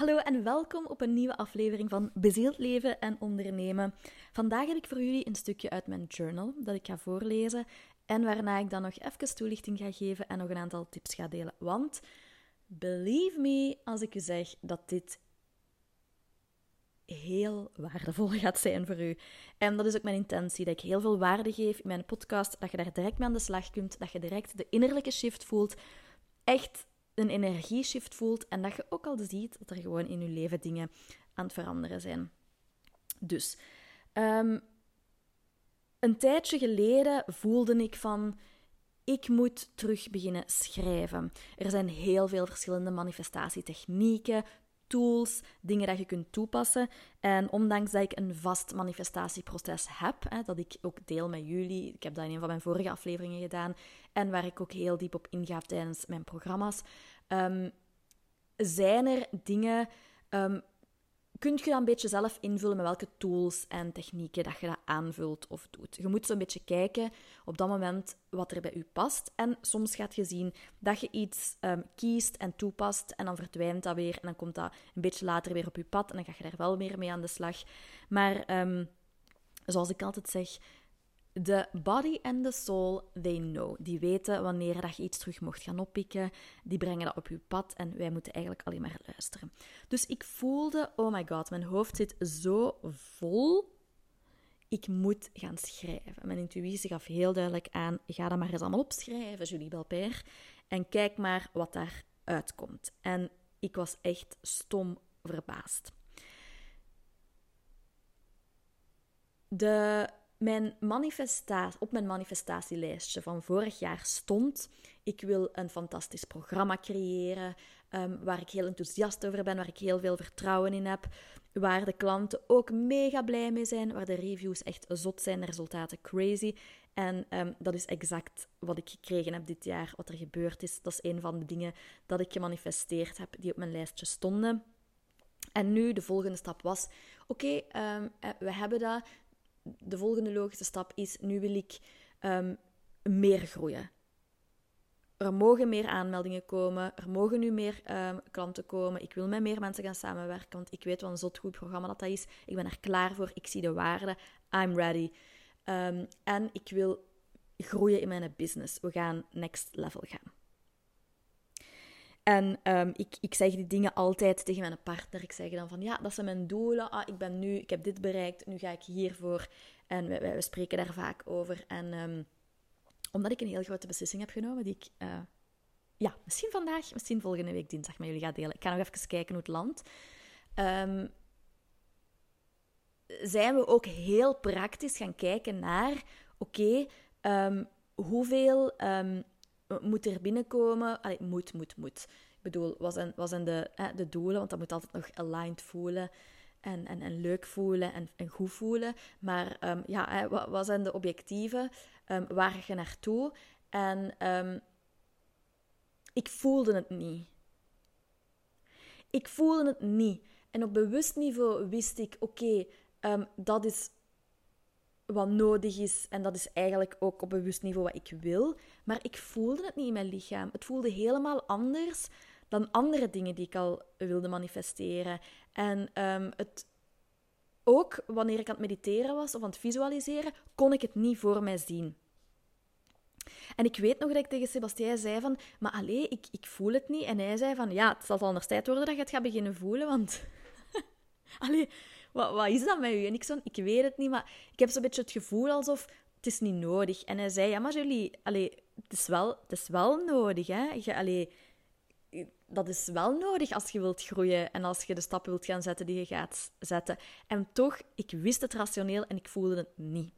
Hallo en welkom op een nieuwe aflevering van Bezield Leven en Ondernemen. Vandaag heb ik voor jullie een stukje uit mijn journal dat ik ga voorlezen en waarna ik dan nog even toelichting ga geven en nog een aantal tips ga delen. Want believe me als ik u zeg dat dit heel waardevol gaat zijn voor u. En dat is ook mijn intentie, dat ik heel veel waarde geef in mijn podcast, dat je daar direct mee aan de slag kunt, dat je direct de innerlijke shift voelt, echt een energieshift voelt en dat je ook al ziet dat er gewoon in je leven dingen aan het veranderen zijn. Dus, ehm, een tijdje geleden voelde ik van, ik moet terug beginnen schrijven. Er zijn heel veel verschillende manifestatietechnieken, tools, dingen dat je kunt toepassen. En ondanks dat ik een vast manifestatieproces heb, hè, dat ik ook deel met jullie, ik heb dat in een van mijn vorige afleveringen gedaan, en waar ik ook heel diep op inga tijdens mijn programma's, um, zijn er dingen um, kun je dan een beetje zelf invullen met welke tools en technieken dat je dat aanvult of doet. Je moet zo'n beetje kijken op dat moment wat er bij je past. En soms gaat je zien dat je iets um, kiest en toepast en dan verdwijnt dat weer en dan komt dat een beetje later weer op je pad en dan ga je daar wel meer mee aan de slag. Maar zoals ik altijd zeg, de body en de soul, they know. Die weten wanneer dat je iets terug mocht gaan oppikken. Die brengen dat op je pad en wij moeten eigenlijk alleen maar luisteren. Dus ik voelde, oh my god, mijn hoofd zit zo vol. Ik moet gaan schrijven. Mijn intuïtie gaf heel duidelijk aan, ga dat maar eens allemaal opschrijven, Julie Belper. En kijk maar wat daar uitkomt. En ik was echt stom verbaasd. De mijn op mijn manifestatielijstje van vorig jaar stond: ik wil een fantastisch programma creëren um, waar ik heel enthousiast over ben, waar ik heel veel vertrouwen in heb, waar de klanten ook mega blij mee zijn, waar de reviews echt zot zijn, de resultaten crazy. En um, dat is exact wat ik gekregen heb dit jaar, wat er gebeurd is. Dat is een van de dingen dat ik gemanifesteerd heb, die op mijn lijstje stonden. En nu de volgende stap was: oké, um, eh, we hebben dat de volgende logische stap is, nu wil ik um, meer groeien. Er mogen meer aanmeldingen komen, er mogen nu meer um, klanten komen. Ik wil met meer mensen gaan samenwerken, want ik weet wat een zot goed programma dat, dat is. Ik ben er klaar voor, ik zie de waarde, I'm ready. Um, en ik wil groeien in mijn business. We gaan next level gaan. En um, ik, ik zeg die dingen altijd tegen mijn partner. Ik zeg dan van, ja, dat zijn mijn doelen. Ah, ik ben nu, ik heb dit bereikt, nu ga ik hiervoor. En we, we spreken daar vaak over. En um, omdat ik een heel grote beslissing heb genomen, die ik, uh, ja, misschien vandaag, misschien volgende week dinsdag met jullie ga delen. Ik ga nog even kijken hoe het landt. Um, zijn we ook heel praktisch gaan kijken naar, oké, hoeveel moet er binnenkomen. Allee, moet, moet, moet. Ik bedoel, wat zijn, de, de doelen? Want dat moet altijd nog aligned voelen. En, en, en leuk voelen en, en goed voelen. Maar um, ja, wat, zijn de objectieven? Um, waar je naartoe? En um, ik voelde het niet. Ik voelde het niet. En op bewust niveau wist ik, oké, dat is wat nodig is. En dat is eigenlijk ook op bewust niveau wat ik wil. Maar ik voelde het niet in mijn lichaam. Het voelde helemaal anders dan andere dingen die ik al wilde manifesteren. En um, het, ook wanneer ik aan het mediteren was of aan het visualiseren, kon ik het niet voor mij zien. En ik weet nog dat ik tegen Sebastien zei van, maar allee, ik, ik voel het niet. En hij zei van, ja, het zal anders tijd worden dat je het gaat beginnen voelen, want... allee, wat, is dat met u? En ik zo, ik weet het niet, maar ik heb zo'n beetje het gevoel alsof het is niet nodig. En hij zei, ja, maar Julie, allee, het, is wel, het is wel nodig, hè. Je, dat is wel nodig als je wilt groeien en als je de stappen wilt gaan zetten die je gaat zetten. En toch, ik wist het rationeel en ik voelde het niet.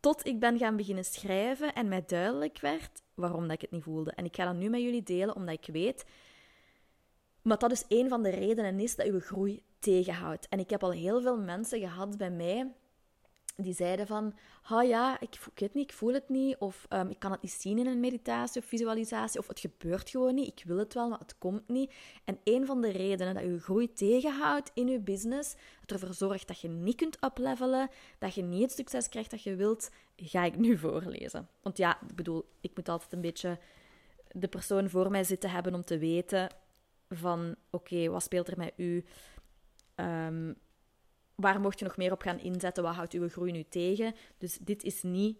Tot ik ben gaan beginnen schrijven en mij duidelijk werd waarom dat ik het niet voelde. En ik ga dat nu met jullie delen, omdat ik weet maar dat is een van de redenen is dat uw groei tegenhoudt. En ik heb al heel veel mensen gehad bij mij die zeiden van, oh ja, ik, ik weet niet, ik voel het niet, of um, ik kan het niet zien in een meditatie of visualisatie, of het gebeurt gewoon niet, ik wil het wel, maar het komt niet. En een van de redenen dat je groei tegenhoudt in je business, dat ervoor zorgt dat je niet kunt uplevelen, dat je niet het succes krijgt dat je wilt, ga ik nu voorlezen. Want ja, ik bedoel, ik moet altijd een beetje de persoon voor mij zitten hebben om te weten van oké, wat speelt er met u? Ehm, waar mocht je nog meer op gaan inzetten? Wat houdt uw groei nu tegen? Dus dit is niet...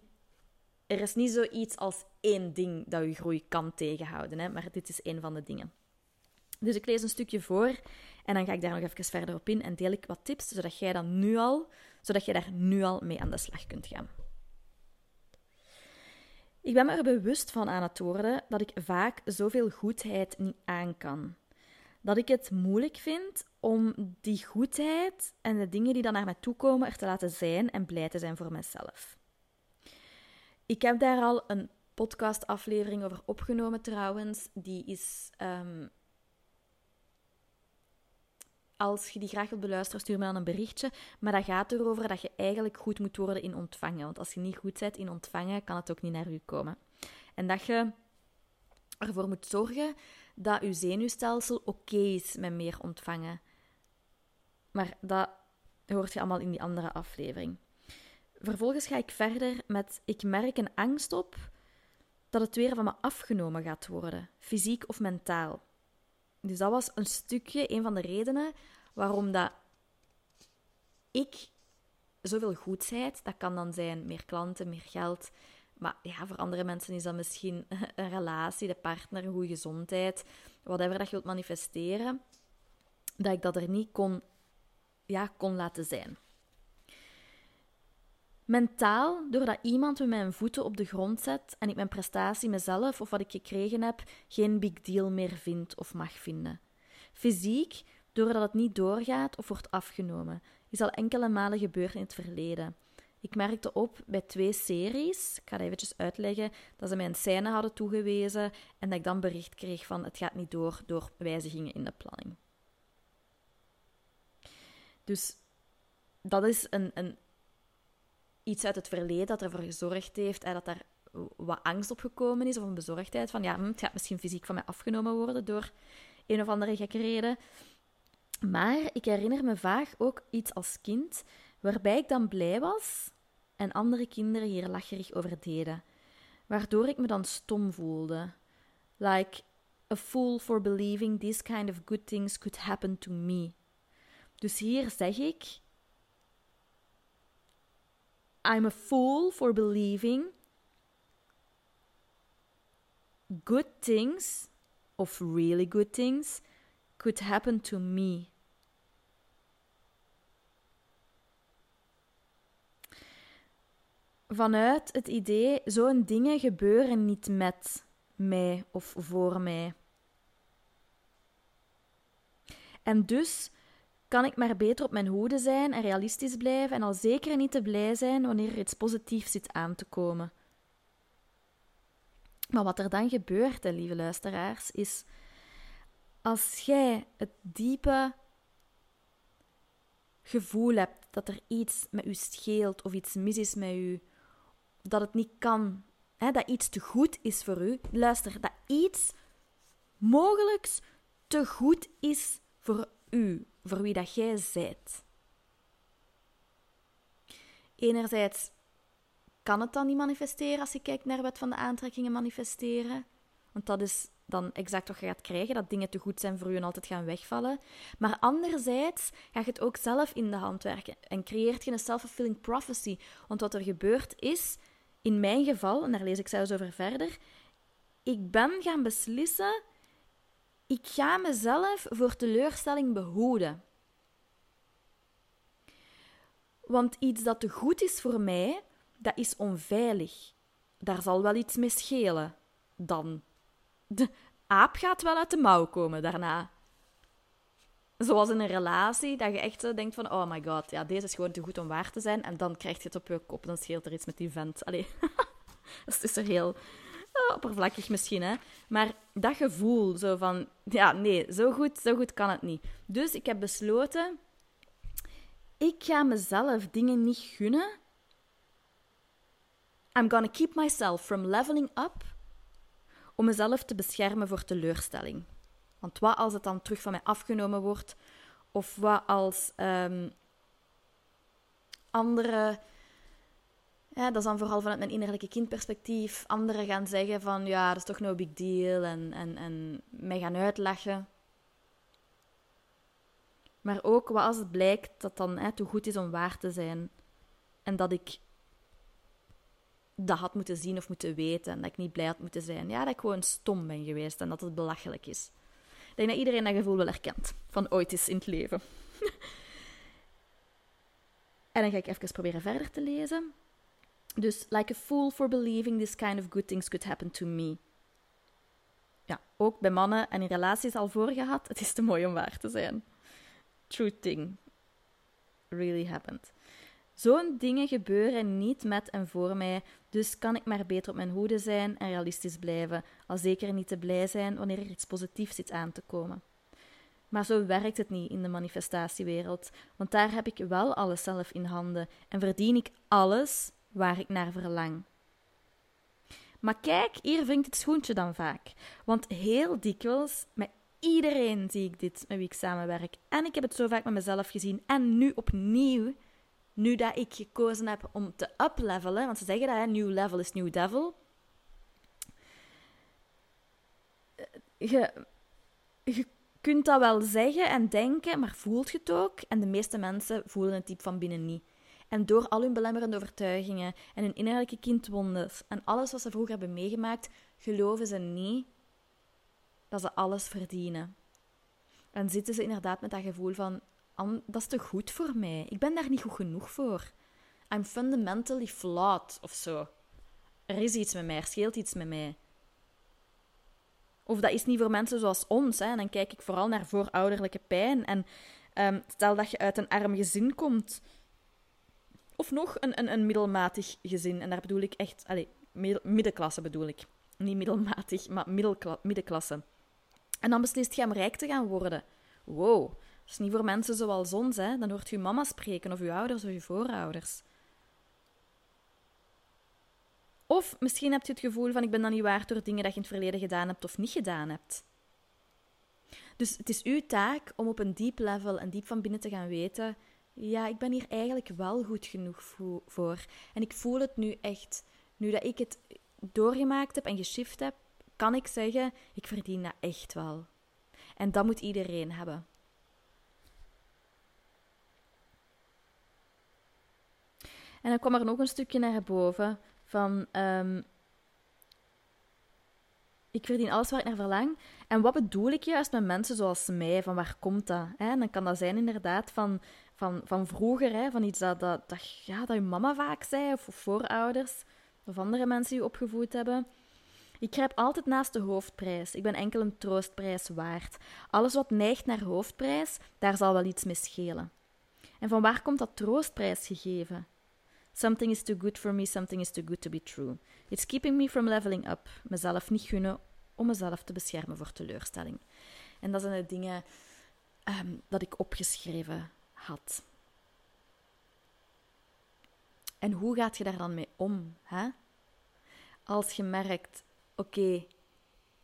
Er is niet zoiets als één ding dat uw groei kan tegenhouden, hè? maar dit is één van de dingen. Dus ik lees een stukje voor en dan ga ik daar nog even verder op in en deel ik wat tips, zodat jij dan nu al, zodat jij daar nu al mee aan de slag kunt gaan. Ik ben me er bewust van aan het worden dat ik vaak zoveel goedheid niet aan kan. Dat ik het moeilijk vind om die goedheid en de dingen die dan naar mij toe komen er te laten zijn en blij te zijn voor mezelf. Ik heb daar al een podcastaflevering over opgenomen trouwens. Die is um, als je die graag wilt beluisteren, stuur me dan een berichtje. Maar dat gaat erover dat je eigenlijk goed moet worden in ontvangen. Want als je niet goed bent in ontvangen, kan het ook niet naar u komen. En dat je ervoor moet zorgen dat je zenuwstelsel oké is met meer ontvangen. Maar dat hoort je allemaal in die andere aflevering. Vervolgens ga ik verder met: ik merk een angst op dat het weer van me afgenomen gaat worden, fysiek of mentaal. Dus dat was een stukje, een van de redenen waarom dat ik zoveel goedheid, dat kan dan zijn meer klanten, meer geld, maar ja, voor andere mensen is dat misschien een relatie, de partner, een goede gezondheid, whatever dat je wilt manifesteren, dat ik dat er niet kon, ja, kon laten zijn. Mentaal, doordat iemand met mijn voeten op de grond zet en ik mijn prestatie, mezelf of wat ik gekregen heb, geen big deal meer vind of mag vinden. Fysiek, doordat het niet doorgaat of wordt afgenomen, is al enkele malen gebeurd in het verleden. Ik merkte op bij twee series, ik ga dat eventjes uitleggen, dat ze mij een scène hadden toegewezen en dat ik dan bericht kreeg van het gaat niet door door wijzigingen in de planning. Dus dat is een, een, iets uit het verleden dat ervoor gezorgd heeft dat daar wat angst op gekomen is, of een bezorgdheid van ja, hm, het gaat misschien fysiek van mij afgenomen worden door een of andere gekke reden. Maar ik herinner me vaak ook iets als kind waarbij ik dan blij was en andere kinderen hier lacherig over deden, waardoor ik me dan stom voelde. Like a fool for believing these kind of good things could happen to me. Dus hier zeg ik I'm a fool for believing good things, of really good things, could happen to me. Vanuit het idee, zo'n dingen gebeuren niet met mij of voor mij. En dus kan ik maar beter op mijn hoede zijn en realistisch blijven en al zeker niet te blij zijn wanneer er iets positiefs zit aan te komen. Maar wat er dan gebeurt, lieve luisteraars, is als jij het diepe gevoel hebt dat er iets met u scheelt of iets mis is met u, dat het niet kan, hè, dat iets te goed is voor u, luister, dat iets mogelijks te goed is voor u, voor wie dat jij zijt. Enerzijds kan het dan niet manifesteren als je kijkt naar wet van de aantrekkingen manifesteren. Want dat is dan exact wat je gaat krijgen, dat dingen te goed zijn voor je en altijd gaan wegvallen. Maar anderzijds ga je het ook zelf in de hand werken en creëert je een self-fulfilling prophecy. Want wat er gebeurt is, in mijn geval, en daar lees ik zelfs over verder, ik ben gaan beslissen ik ga mezelf voor teleurstelling behoeden. Want iets dat te goed is voor mij, dat is onveilig. Daar zal wel iets mee schelen. Dan. De aap gaat wel uit de mouw komen daarna. Zoals in een relatie, dat je echt denkt van, oh my god, ja, deze is gewoon te goed om waar te zijn. En dan krijg je het op je kop, dan scheelt er iets met die vent. Allee, dat is er heel oppervlakkig misschien, hè. Maar dat gevoel, zo van, ja, nee, zo goed, zo goed kan het niet. Dus ik heb besloten, ik ga mezelf dingen niet gunnen. I'm gonna keep myself from leveling up om mezelf te beschermen voor teleurstelling. Want wat als het dan terug van mij afgenomen wordt? Of wat als um, andere ja, dat is dan vooral vanuit mijn innerlijke kindperspectief. Anderen gaan zeggen van ja, dat is toch no big deal en, en, en mij gaan uitlachen. Maar ook wat als het blijkt dat dan hè, te goed is om waar te zijn. En dat ik dat had moeten zien of moeten weten. En dat ik niet blij had moeten zijn. Ja, dat ik gewoon stom ben geweest en dat het belachelijk is. Ik denk dat iedereen dat gevoel wel herkent. Van ooit is in het leven. en dan ga ik even proberen verder te lezen. Dus, like a fool for believing this kind of good things could happen to me. Ja, ook bij mannen en in relaties al voor gehad. Het is te mooi om waar te zijn. True thing. Really happened. Zo'n dingen gebeuren niet met en voor mij, dus kan ik maar beter op mijn hoede zijn en realistisch blijven, al zeker niet te blij zijn wanneer er iets positiefs zit aan te komen. Maar zo werkt het niet in de manifestatiewereld, want daar heb ik wel alles zelf in handen en verdien ik alles waar ik naar verlang. Maar kijk, hier vindt het schoentje dan vaak. Want heel dikwijls, met iedereen zie ik dit met wie ik samenwerk. En ik heb het zo vaak met mezelf gezien. En nu opnieuw, nu dat ik gekozen heb om te uplevelen. Want ze zeggen dat, hè, new level is new devil. Je, je kunt dat wel zeggen en denken, maar voelt je het ook? En de meeste mensen voelen het diep van binnen niet. En door al hun belemmerende overtuigingen en hun innerlijke kindwondes en alles wat ze vroeger hebben meegemaakt, geloven ze niet dat ze alles verdienen. En zitten ze inderdaad met dat gevoel van: dat is te goed voor mij. Ik ben daar niet goed genoeg voor. I'm fundamentally flawed of zo. Er is iets met mij, er scheelt iets met mij. Of dat is niet voor mensen zoals ons. Hè. En dan kijk ik vooral naar voorouderlijke pijn. En um, stel dat je uit een arm gezin komt of nog een, een, een middelmatig gezin. En daar bedoel ik echt... Allez, middenklasse bedoel ik. Niet middelmatig, maar middenklasse. En dan beslist je om rijk te gaan worden. Wow, dat is niet voor mensen zoals ons. Hè. Dan hoort je mama spreken, of je ouders, of je voorouders. Of misschien heb je het gevoel van ik ben dan niet waard door dingen dat je in het verleden gedaan hebt of niet gedaan hebt. Dus het is uw taak om op een diep level en diep van binnen te gaan weten ja, ik ben hier eigenlijk wel goed genoeg voor. En ik voel het nu echt. Nu dat ik het doorgemaakt heb en geshift heb, kan ik zeggen, ik verdien dat echt wel. En dat moet iedereen hebben. En dan kwam er nog een stukje naar boven van um, ik verdien alles waar ik naar verlang. En wat bedoel ik juist met mensen zoals mij? Van waar komt dat? En dan kan dat zijn inderdaad van van, van vroeger, hè, van iets dat, dat, dat, ja, dat je mama vaak zei, of, voorouders, of andere mensen die je opgevoed hebben. Ik grijp altijd naast de hoofdprijs. Ik ben enkel een troostprijs waard. Alles wat neigt naar hoofdprijs, daar zal wel iets mee schelen. En van waar komt dat troostprijs gegeven? Something is too good for me, something is too good to be true. It's keeping me from leveling up. Mezelf niet gunnen om mezelf te beschermen voor teleurstelling. En dat zijn de dingen um, dat ik opgeschreven had. En hoe gaat je daar dan mee om? Hè? Als je merkt, oké,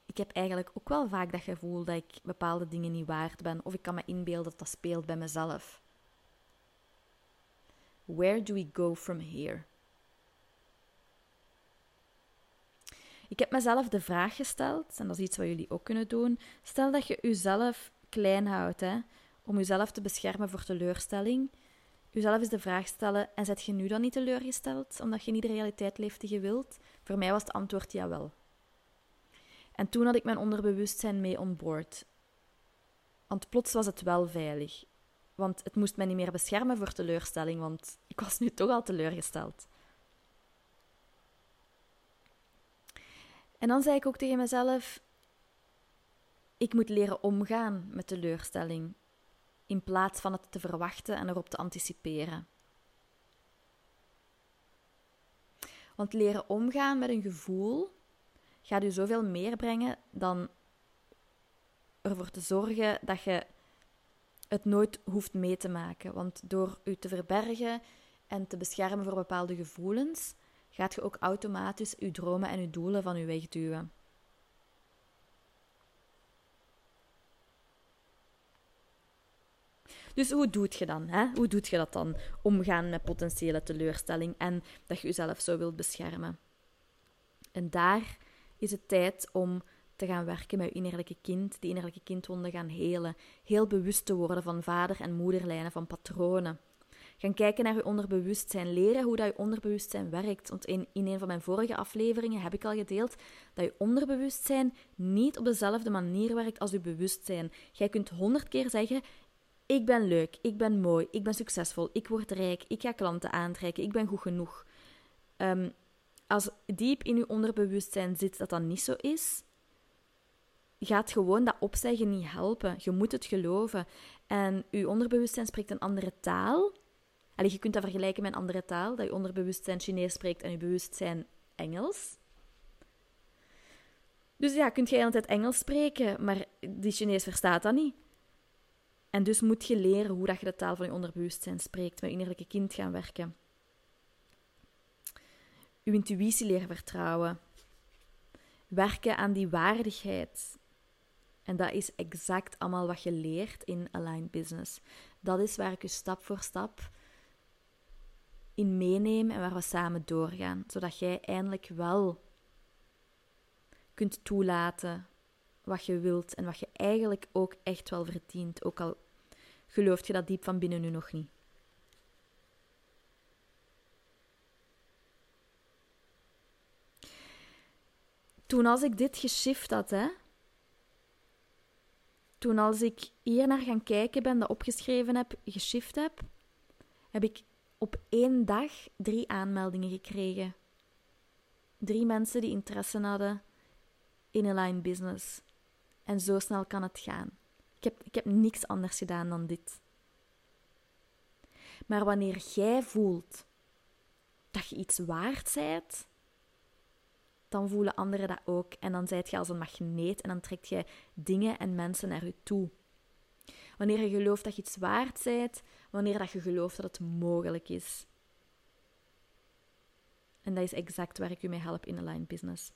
ik heb eigenlijk ook wel vaak dat gevoel dat ik bepaalde dingen niet waard ben, of ik kan me inbeelden dat dat speelt bij mezelf. Where do we go from here? Ik heb mezelf de vraag gesteld, en dat is iets wat jullie ook kunnen doen. Stel dat je jezelf klein houdt, hè? Om jezelf te beschermen voor teleurstelling. Jezelf eens de vraag stellen: en zet je nu dan niet teleurgesteld omdat je niet de realiteit leeft die je wilt? Voor mij was het antwoord ja wel. En toen had ik mijn onderbewustzijn mee on board. Want plots was het wel veilig. Want het moest mij niet meer beschermen voor teleurstelling, want ik was nu toch al teleurgesteld. En dan zei ik ook tegen mezelf: ik moet leren omgaan met teleurstelling in plaats van het te verwachten en erop te anticiperen. Want leren omgaan met een gevoel gaat u zoveel meer brengen dan ervoor te zorgen dat je het nooit hoeft mee te maken. Want door u te verbergen en te beschermen voor bepaalde gevoelens, gaat je ook automatisch uw dromen en uw doelen van u wegduwen. Dus hoe doet je dan? Hè? Hoe doet je dat dan? Omgaan met potentiële teleurstelling en dat je jezelf zo wilt beschermen. En daar is het tijd om te gaan werken met je innerlijke kind, die innerlijke kindwonden gaan helen. Heel bewust te worden van vader- en moederlijnen, van patronen. Gaan kijken naar je onderbewustzijn, leren hoe dat je onderbewustzijn werkt. Want in, in een van mijn vorige afleveringen heb ik al gedeeld dat je onderbewustzijn niet op dezelfde manier werkt als je bewustzijn. Jij kunt honderd keer zeggen: Ik ben leuk, ik ben mooi, ik ben succesvol, ik word rijk, ik ga klanten aantrekken, ik ben goed genoeg. Um, als diep in je onderbewustzijn zit dat dat niet zo is, gaat gewoon dat opzeggen niet helpen. Je moet het geloven. En je onderbewustzijn spreekt een andere taal. Allee, je kunt dat vergelijken met een andere taal, dat je onderbewustzijn Chinees spreekt en je bewustzijn Engels. Dus ja, kunt jij altijd Engels spreken, maar die Chinees verstaat dat niet. En dus moet je leren hoe dat je de taal van je onderbewustzijn spreekt, met je innerlijke kind gaan werken uw intuïtie leren vertrouwen. Werken aan die waardigheid. En dat is exact allemaal wat je leert in Align Business. Dat is waar ik je stap voor stap in meeneem en waar we samen doorgaan. Zodat jij eindelijk wel kunt toelaten wat je wilt en wat je eigenlijk ook echt wel verdient. Ook al gelooft je dat diep van binnen nu nog niet. toen als ik dit geshift had, hè, toen als ik hier naar gaan kijken ben, dat opgeschreven heb, geshift heb, heb ik op één dag drie aanmeldingen gekregen. Drie mensen die interesse hadden in een line business. En zo snel kan het gaan. Ik heb, ik heb niks anders gedaan dan dit. Maar wanneer jij voelt dat je iets waard bent, dan voelen anderen dat ook. En dan zijt je als een magneet en dan trekt je dingen en mensen naar je toe. Wanneer je gelooft dat je iets waard bent, wanneer dat je gelooft dat het mogelijk is. En dat is exact waar ik u mee help in Align Business.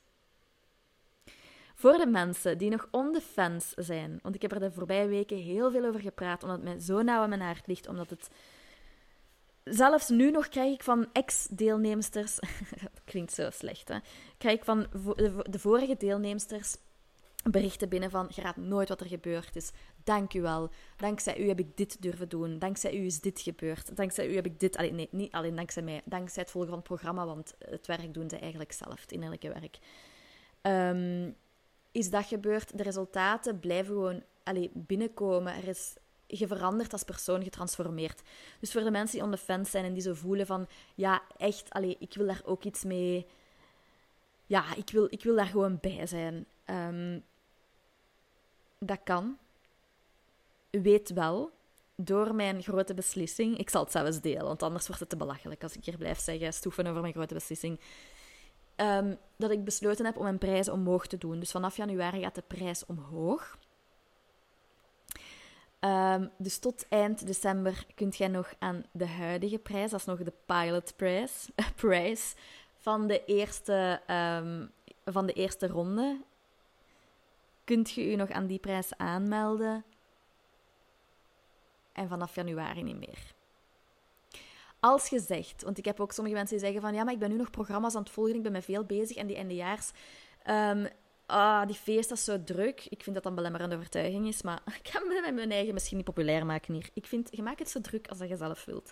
Voor de mensen die nog on the fence zijn, want ik heb er de voorbije weken heel veel over gepraat, omdat het mij zo nauw aan mijn hart ligt, omdat het zelfs nu nog krijg ik van ex-deelnemsters, klinkt zo slecht, hè, krijg ik van de vorige deelnemsters berichten binnen van, je raadt nooit wat er gebeurd is. Dank u wel. Dankzij u heb ik dit durven doen. Dankzij u is dit gebeurd. Dankzij u heb ik dit... Allee, nee, niet alleen dankzij mij. Dankzij het volgen van het programma, want het werk doen ze eigenlijk zelf, het innerlijke werk. Um, is dat gebeurd? De resultaten blijven gewoon allee, binnenkomen. Er is je verandert als persoon, getransformeerd. Dus voor de mensen die on the fence zijn en die zo voelen van, ja, echt, allee, ik wil daar ook iets mee... Ja, ik wil, ik wil daar gewoon bij zijn. Um, dat kan. Weet wel, door mijn grote beslissing... Ik zal het zelfs delen, want anders wordt het te belachelijk als ik hier blijf zeggen, stoeven over mijn grote beslissing. Um, dat ik besloten heb om mijn prijs omhoog te doen. Dus vanaf januari gaat de prijs omhoog. Um, dus tot eind december kunt jij nog aan de huidige prijs, dat is nog de pilotprijs, prijs van de eerste, um, van de eerste ronde, kunt je u nog aan die prijs aanmelden. En vanaf januari niet meer. Als je zegt, want ik heb ook sommige mensen die zeggen van ja, maar ik ben nu nog programma's aan het volgen, ik ben me veel bezig en die eindejaars um, ah, die feest is zo druk. Ik vind dat dat een belemmerende overtuiging is, maar ik kan me met mijn eigen misschien niet populair maken hier. Ik vind, je maakt het zo druk als dat je zelf wilt.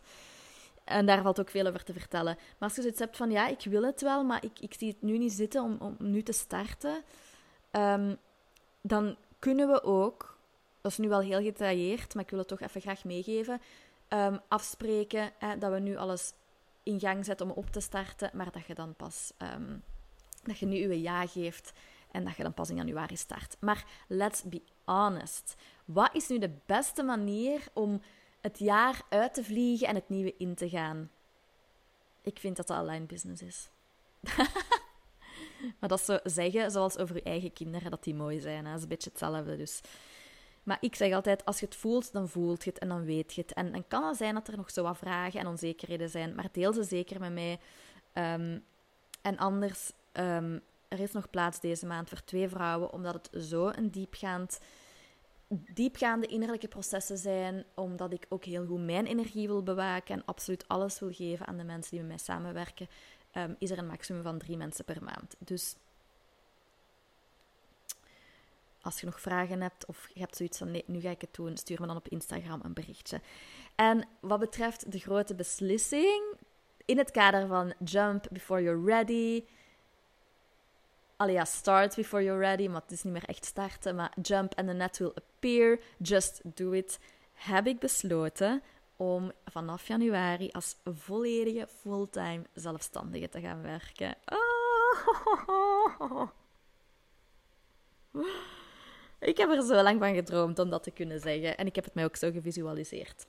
En daar valt ook veel over te vertellen. Maar als je zoiets hebt van, ja, ik wil het wel, maar ik, ik zie het nu niet zitten om, om nu te starten, um, dan kunnen we ook, dat is nu wel heel gedetailleerd, maar ik wil het toch even graag meegeven, um, afspreken hè, dat we nu alles in gang zetten om op te starten, maar dat je dan pas, um, dat je nu je ja geeft en dat je dan pas in januari start. Maar let's be honest. Wat is nu de beste manier om het jaar uit te vliegen en het nieuwe in te gaan? Ik vind dat dat online business is. maar dat zo zeggen, zoals over je eigen kinderen, dat die mooi zijn. Hè? Dat is een beetje hetzelfde. Dus. Maar ik zeg altijd, als je het voelt, dan voelt je het en dan weet je het. En dan kan het zijn dat er nog zo wat vragen en onzekerheden zijn, maar deel ze zeker met mij. Um, en anders um, er is nog plaats deze maand voor twee vrouwen, omdat het zo een diepgaand, diepgaande innerlijke processen zijn, omdat ik ook heel goed mijn energie wil bewaken en absoluut alles wil geven aan de mensen die met mij samenwerken, um, is er een maximum van drie mensen per maand. Dus als je nog vragen hebt of je hebt zoiets van nee, nu ga ik het doen, stuur me dan op Instagram een berichtje. En wat betreft de grote beslissing, in het kader van jump before you're ready. Allee, start before you're ready, maar het is niet meer echt starten. Maar jump and the net will appear, just do it. Heb ik besloten om vanaf januari als volledige fulltime zelfstandige te gaan werken. Oh. Ik heb er zo lang van gedroomd om dat te kunnen zeggen. En ik heb het mij ook zo gevisualiseerd.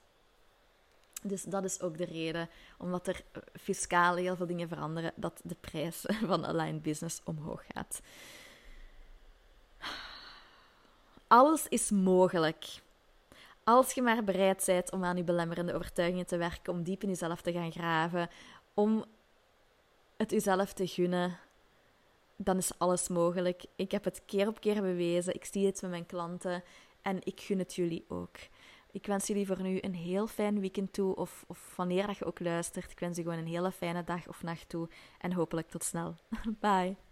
Dus dat is ook de reden, omdat er fiscaal heel veel dingen veranderen, dat de prijs van aligned business omhoog gaat. Alles is mogelijk. Als je maar bereid bent om aan je belemmerende overtuigingen te werken, om diep in jezelf te gaan graven, om het jezelf te gunnen, dan is alles mogelijk. Ik heb het keer op keer bewezen. Ik zie het met mijn klanten en ik gun het jullie ook. Ik wens jullie voor nu een heel fijn weekend toe, of, of wanneer dat je ook luistert. Ik wens je gewoon een hele fijne dag of nacht toe en hopelijk tot snel. Bye.